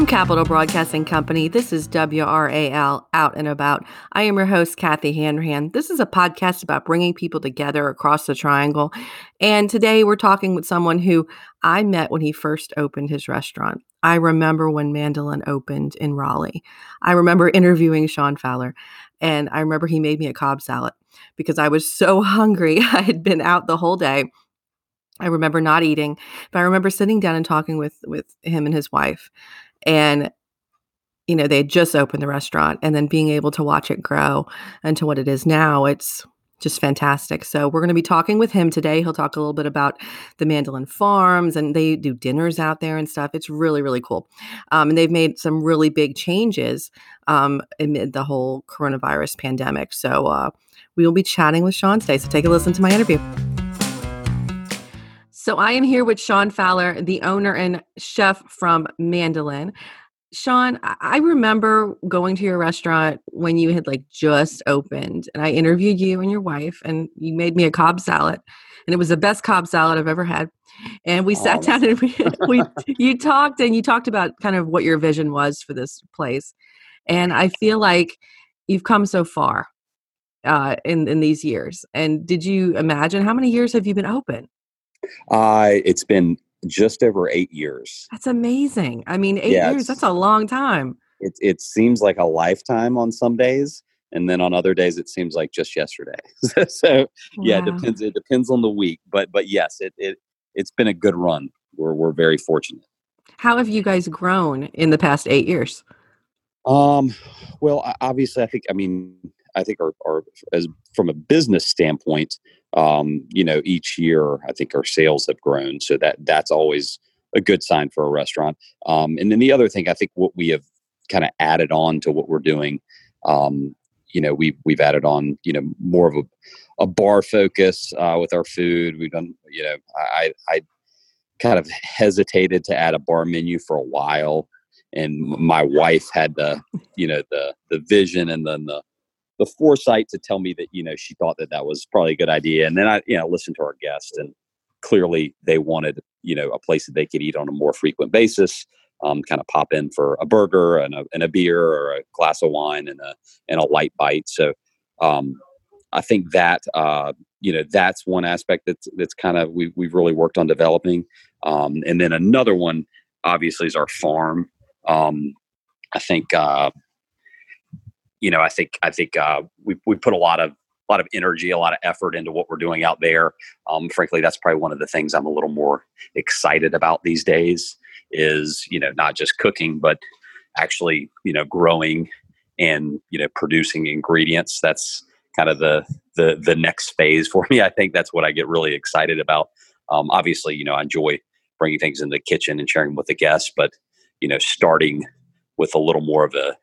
From Capital Broadcasting Company, this is WRAL Out and About. I am your host, Kathy Hanrahan. This is a podcast about bringing people together across the triangle. And today we're talking with someone who I met when he first opened his restaurant. I remember when Mandolin opened in Raleigh. I remember interviewing Sean Fowler, and I remember he made me a Cobb salad because I was so hungry. I had been out the whole day. I remember not eating, but I remember sitting down and talking with with him and his wife and you know they had just opened the restaurant and then being able to watch it grow into what it is now it's just fantastic. So we're going to be talking with him today. He'll talk a little bit about the mandolin farms and they do dinners out there and stuff. It's really really cool. Um, and they've made some really big changes um, amid the whole coronavirus pandemic. So uh, we will be chatting with sean today so take a listen to my interview so I am here with Sean Fowler, the owner and chef from Mandolin. Sean, I remember going to your restaurant when you had like just opened, and I interviewed you and your wife, and you made me a Cobb salad, and it was the best Cobb salad I've ever had. And we oh, sat down and we, we you talked and you talked about kind of what your vision was for this place, and I feel like you've come so far uh, in in these years. And did you imagine how many years have you been open? Uh, it's been just over eight years. That's amazing. I mean, eight yeah, years, that's a long time. It, it seems like a lifetime on some days. And then on other days, it seems like just yesterday. so yeah, it depends. It depends on the week, but but yes, it it it's been a good run. We're we're very fortunate. How have you guys grown in the past eight years? Um, well, obviously, I think I mean I think our as from a business standpoint, um, you know, each year I think our sales have grown. So that that's always a good sign for a restaurant. Um, and then the other thing, I think what we have kind of added on to what we're doing, um, you know, we've we've added on, you know, more of a, a bar focus uh, with our food. We've done, you know, I I kind of hesitated to add a bar menu for a while, and my wife had the, you know, the the vision and then the the foresight to tell me that you know she thought that that was probably a good idea and then i you know listened to our guests and clearly they wanted you know a place that they could eat on a more frequent basis um, kind of pop in for a burger and a, and a beer or a glass of wine and a and a light bite so um, i think that uh, you know that's one aspect that's that's kind of we, we've really worked on developing um, and then another one obviously is our farm um, i think uh, you know, I think I think uh, we we put a lot of a lot of energy, a lot of effort into what we're doing out there. Um, frankly, that's probably one of the things I'm a little more excited about these days. Is you know not just cooking, but actually you know growing and you know producing ingredients. That's kind of the the the next phase for me. I think that's what I get really excited about. Um, obviously, you know, I enjoy bringing things in the kitchen and sharing with the guests, but you know, starting with a little more of a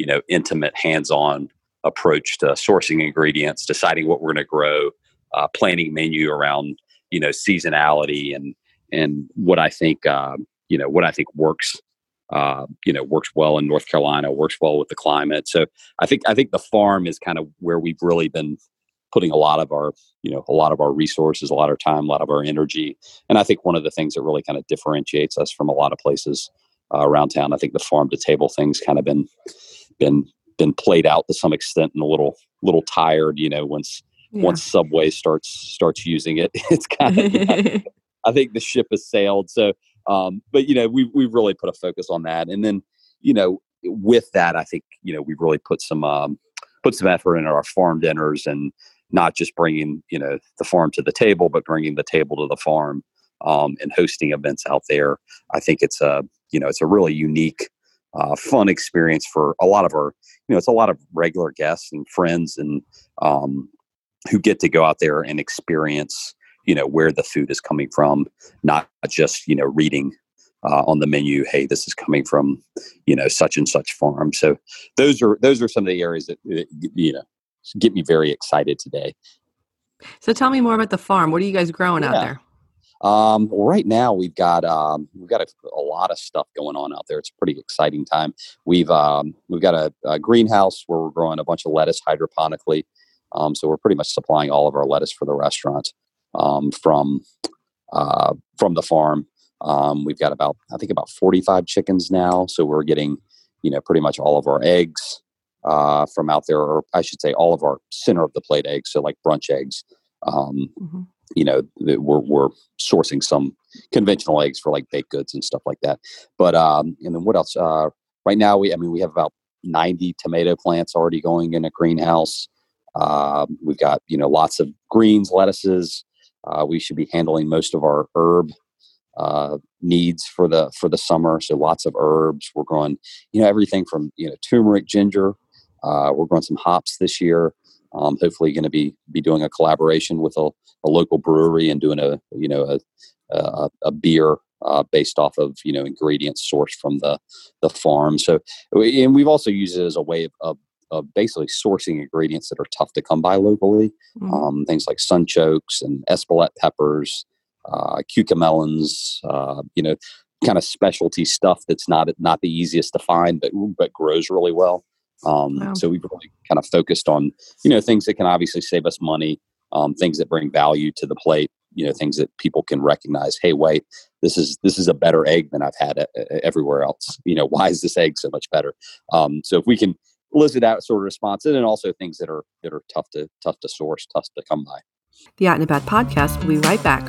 you know intimate hands-on approach to sourcing ingredients deciding what we're going to grow uh, planning menu around you know seasonality and and what i think uh, you know what i think works uh, you know works well in north carolina works well with the climate. So i think i think the farm is kind of where we've really been putting a lot of our you know a lot of our resources a lot of our time a lot of our energy. And i think one of the things that really kind of differentiates us from a lot of places uh, around town i think the farm to table things kind of been been been played out to some extent and a little little tired you know once yeah. once subway starts starts using it it's kind of i think the ship has sailed. So um but you know we we've really put a focus on that. And then you know with that i think you know we've really put some um put some effort into our farm dinners and not just bringing you know the farm to the table but bringing the table to the farm um, and hosting events out there. I think it's a you know it's a really unique uh, fun experience for a lot of our, you know, it's a lot of regular guests and friends and, um, who get to go out there and experience you know where the food is coming from not just you know reading uh, on the menu hey this is coming from you know such and such farm. So those are those are some of the areas that you know get me very excited today. So tell me more about the farm. What are you guys growing yeah. out there um, right now we've got um, we've got a, a, lot of stuff going on out there. It's a pretty exciting time. We've um, we've got a, a, greenhouse where we're growing a bunch of lettuce hydroponically. Um, so we're pretty much supplying all of our lettuce for the restaurant um, from uh, from the farm. Um, we've got about I think about 45 chickens now, so we're getting you know pretty much all of our eggs uh, from out there, or I should say all of our center of the plate eggs, so like brunch eggs. Mm-hmm. You know, we're we're sourcing some conventional eggs for like baked goods and stuff like that. But um, and then what else? Uh, right now, we I mean we have about 90 tomato plants already going in a greenhouse. Um, we've got you know lots of greens, lettuces. Uh, we should be handling most of our herb uh, needs for the for the summer. So lots of herbs. We're growing you know everything from you know turmeric, ginger. Uh, we're growing some hops this year. Um, hopefully, going to be be doing a collaboration with a, a, local brewery and doing a you know a, a, a beer uh, based off of you know ingredients sourced from the the farm. So, and we've also used it as a way of, of of basically sourcing ingredients that are tough to come by locally. Mm-hmm. Um, things like sunchokes and espelette peppers, uh, cucamelons, uh, you know, kind of specialty stuff that's not not the easiest to find, but but grows really well. Um, wow. So we've really kind of focused on you know things that can obviously save us money, um, things that bring value to the plate. You know, things that people can recognize. Hey, wait, this is this is a better egg than I've had a, uh, a, everywhere else. You know, why is this egg so much better? Um, so if we can elicit that sort of response, and also things that are that are tough to tough to source, tough to come by. The Out and About podcast will be right back.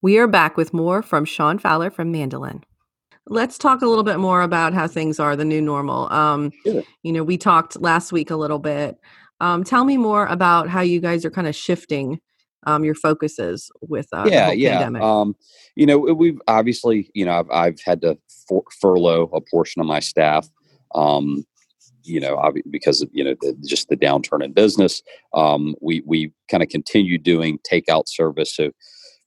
We are back with more from Sean Fowler from Mandolin. Let's talk a little bit more about how things are the new normal. Um, sure. You know, we talked last week a little bit. Um, tell me more about how you guys are kind of shifting um, your focuses with uh, yeah, yeah. Um, you know, we've obviously, you know, I've, I've had to for- furlough a portion of my staff um, you know, because of you know the, just the downturn in business, um, we we kind of continue doing takeout service. So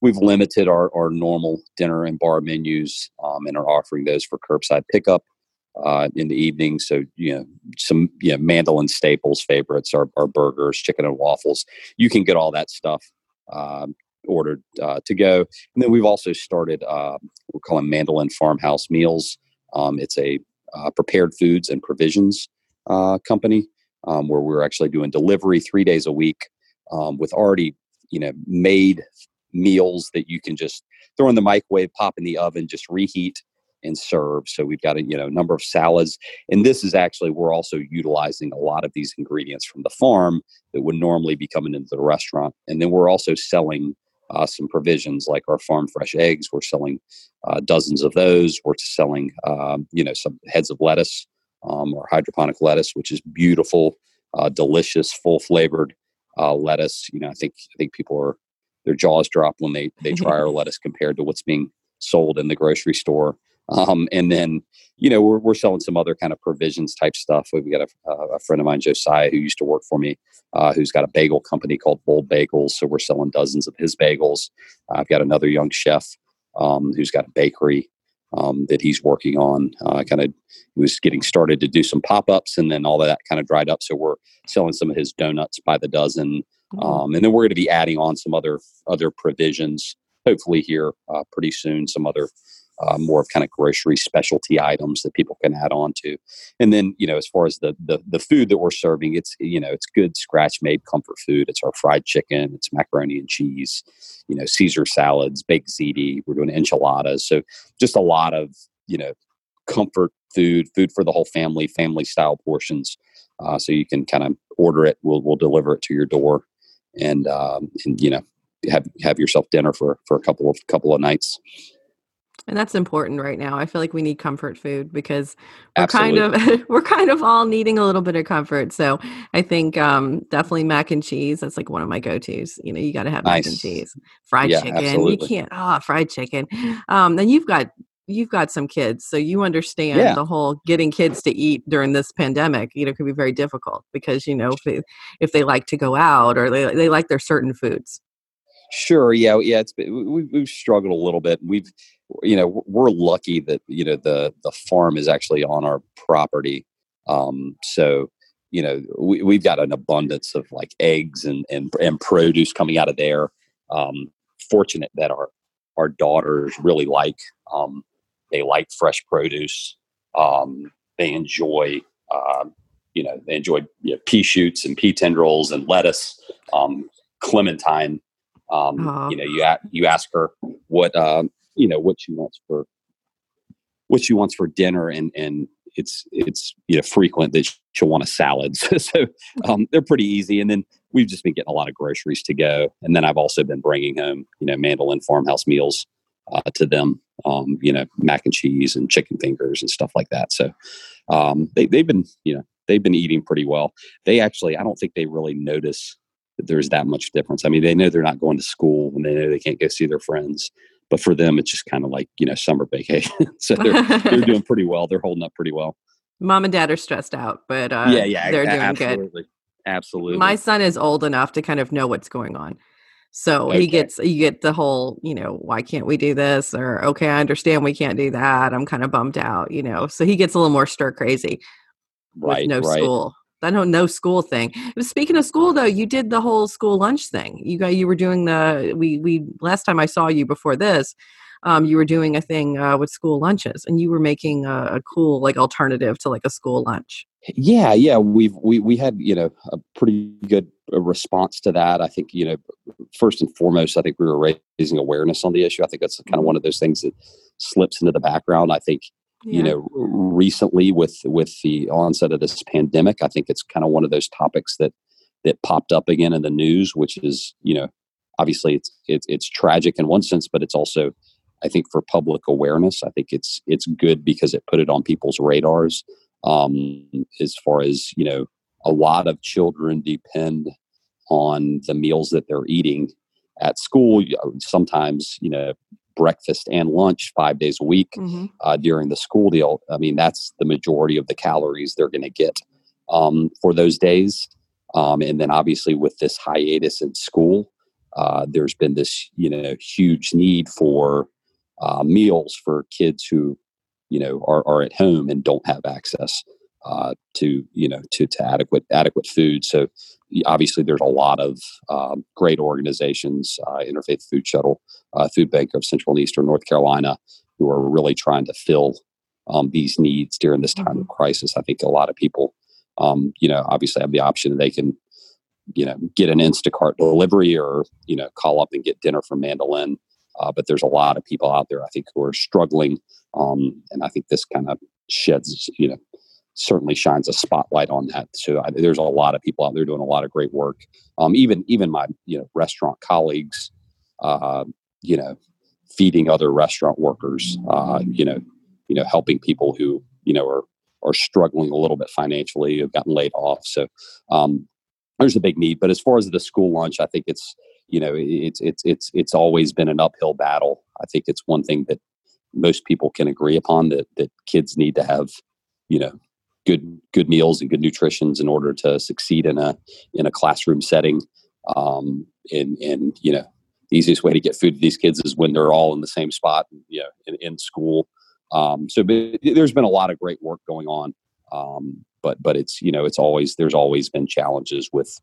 we've limited our, our normal dinner and bar menus um, and are offering those for curbside pickup uh, in the evening. So you know some you know mandolin staples favorites are, are burgers, chicken and waffles. You can get all that stuff um, ordered uh, to go. And then we've also started uh, we're calling Mandolin Farmhouse Meals. Um, it's a uh, prepared foods and provisions uh, company um, where we're actually doing delivery three days a week um, with already you know made meals that you can just throw in the microwave pop in the oven just reheat and serve so we've got a you know number of salads and this is actually we're also utilizing a lot of these ingredients from the farm that would normally be coming into the restaurant and then we're also selling uh, some provisions like our farm fresh eggs. We're selling uh, dozens of those. We're selling, um, you know, some heads of lettuce um, or hydroponic lettuce, which is beautiful, uh, delicious, full flavored uh, lettuce. You know, I think I think people are their jaws drop when they they try our lettuce compared to what's being sold in the grocery store. Um, and then, you know, we're, we're selling some other kind of provisions type stuff. We've got a, a friend of mine, Josiah, who used to work for me, uh, who's got a bagel company called Bold Bagels. So we're selling dozens of his bagels. I've got another young chef um, who's got a bakery um, that he's working on. Uh, kind of was getting started to do some pop ups, and then all of that kind of dried up. So we're selling some of his donuts by the dozen. Um, and then we're going to be adding on some other other provisions. Hopefully here uh, pretty soon, some other uh, more of kind of grocery specialty items that people can add on to. And then, you know, as far as the, the, the food that we're serving, it's, you know, it's good scratch made comfort food. It's our fried chicken, it's macaroni and cheese, you know, Caesar salads, baked ziti. We're doing enchiladas. So just a lot of, you know, comfort food, food for the whole family, family style portions. Uh, so you can kind of order it. We'll, we'll deliver it to your door and, um, and, you know, have, have yourself dinner for, for a couple of, couple of nights. And that's important right now. I feel like we need comfort food because we're Absolutely. kind of we're kind of all needing a little bit of comfort. So I think um, definitely mac and cheese. That's like one of my go tos. You know, you got to have nice. mac and cheese, fried yeah, chicken. Absolutely. You can't ah oh, fried chicken. Um, then you've got you've got some kids, so you understand Yeah. the whole getting kids to eat during this pandemic. You know, can be very difficult because you know if they, if they like to go out or they they like their certain foods. Sure. Yeah. Yeah. It's been, we, we- we've struggled a little bit. We've, you know, we're lucky that you know the the farm is actually on our property. Um, so you know we, we've got an abundance of like eggs and and, and produce coming out of there. Um, fortunate that our our daughters really like um, they like fresh produce. Um, they enjoy um, you know they enjoy you know, pea shoots and pea tendrils and lettuce, um, clementine. Um, you know, you a- you ask her what um, you know what she wants for what she wants for dinner, and and it's it's you know frequent that she'll want a salad. so so, um, they're pretty easy, and then we've just been getting a lot of groceries to go, and then I've also been bringing home you know mandolin farmhouse meals uh, to them. Um, you know, mac and cheese and chicken fingers and stuff like that. So um, they they've been you know they've been eating pretty well. They actually I don't think they really notice that there's that much difference. I mean, they know they're not going to school and they know they can't go see their friends. But for them, it's just kind of like you know summer vacation. so they're they're doing pretty well. They're holding up pretty well. Mom and dad are stressed out, but uh, yeah, yeah, they're doing good. absolutely, absolutely. My son is old enough to kind of know what's going on. So he gets you get the whole, you know, why can't we do this? Or okay, I understand we can't do that. I'm kind of bummed out, you know. So he gets a little more stir crazy right, with no right. school. I know no school thing. Speaking of school though, you did the whole school lunch thing. You got you were doing the we we last time I saw you before this, um, you were doing a thing uh, with school lunches and you were making a, a cool like alternative to like a school lunch. Yeah, yeah, we've we we had you know a pretty good uh, response to that. I think you know first and foremost, I think we were raising awareness on the issue. I think that's kind of one of those things that slips into the background. I think you know recently with with the onset of this pandemic, I think it's kind of one of those topics that that popped up again in the news, which is you know obviously it's it's it's tragic in one sense, but it's also I think for public awareness, I think it's it's good because it put it on people's radars um, as far as you know a lot of children depend on the meals that they're eating at school sometimes you know breakfast and lunch five days a week Mhm. uh, during the school deal i mean that's the majority of the calories they're going to get um, for those days um, and then obviously with this hiatus in school uh, there's been this you know huge need for uh, meals for kids who you know are, are at home and don't have access uh, to you know to, to adequate adequate food. So obviously there's a lot of um, great organizations uh, interfaith food shuttle uh, food bank of central and eastern north carolina who are really trying to fill um, these needs during this time of crisis. I think a lot of people um, you know obviously have the option they can you know get an instacart delivery or you know call up and get dinner from mandolin uh, but there's a lot of people out there i think who are struggling um, and i think this kind of sheds you know certainly shines a spotlight on that so I, there's a lot of people out there doing a lot of great work. Um, even even my you know restaurant colleagues uh, you know feeding other restaurant workers uh, you know you know helping people who you know are are struggling a little bit financially have gotten laid off. So um, there's a big need. But as far as the school lunch i think it's you know it's it's it's it's always been an uphill battle. I think it's one thing that most people can agree upon that that kids need to have you know good good meals and good nutritions in order to succeed in a in a classroom setting. Um and and you know the easiest way to get food to these kids is when they're all in the same spot you know in, in school. Um so but there's been a lot of great work going on. Um but but it's you know it's always there's always been challenges with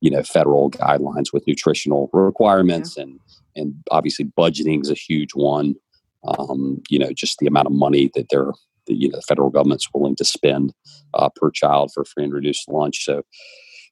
you know federal guidelines with nutritional requirements and and obviously budgeting is a huge one. Um you know just the amount of money that they're the you know the federal government's willing to spend uh, per child for free and reduced lunch. So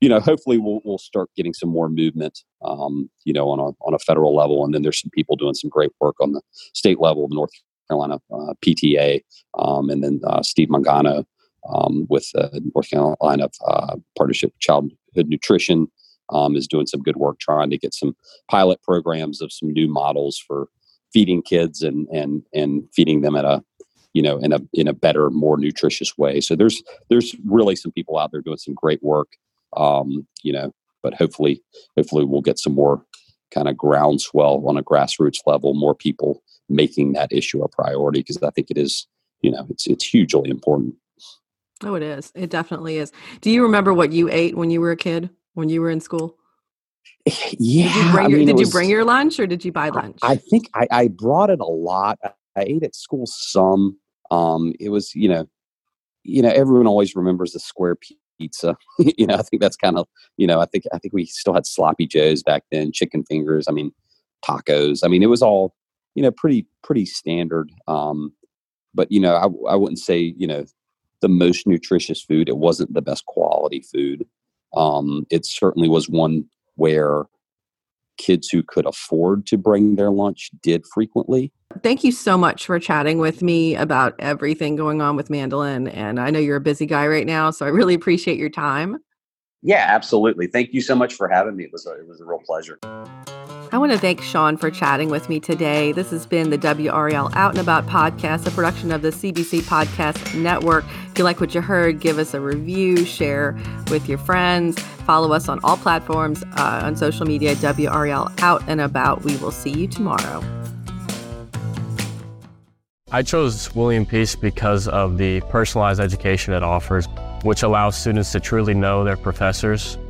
you know hopefully we'll we'll start getting some more movement um you know on a on a federal level. And then there's some people doing some great work on the state level the north carolina uh, pta um and then uh, steve mangano um, with uh, North Carolina uh, Partnership Childhood Nutrition um, is doing some good work trying to get some pilot programs of some new models for feeding kids and and and feeding them at a you know in a in a better more nutritious way so there's there's really some people out there doing some great work um, you know but hopefully hopefully we'll get some more kind of groundswell on a grassroots level more people making that issue a priority because I think it is, you know, it's it's hugely important. Oh, it is. It definitely is. Do you remember what you ate when you were a kid? When you were in school? Yeah. Did you bring your, I mean, did it you bring your lunch or did you buy lunch? I, think I, I brought it a lot. I, I ate at school some. Um, it was, you know, you know, everyone always remembers the square pizza. you know, I think that's kind of, you know, I think I think we still had sloppy joes back then, chicken fingers. I mean, tacos. I mean, it was all, you know, pretty pretty standard. Um, but you know, I I wouldn't say you know the most nutritious food. It wasn't the best quality food. Um, it certainly was one where kids who could afford to bring their lunch did frequently. Thank you so much for chatting with me about everything going on with Mandolin. And I know you're a busy guy right now, so I really appreciate your time. Yeah, absolutely. Thank you so much for having me. It was a, it was a real pleasure. I want to thank Sean for chatting with me today. This has been the WRAL Out and About podcast, a production of the CBC Podcast Network. If you like what you heard, give us a review, share with your friends, follow us on all platforms uh, on social media, WRAL Out and About. We will see you tomorrow. I chose William Peace because of the personalized education it offers, which allows students to truly know their professors.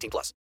18 plus.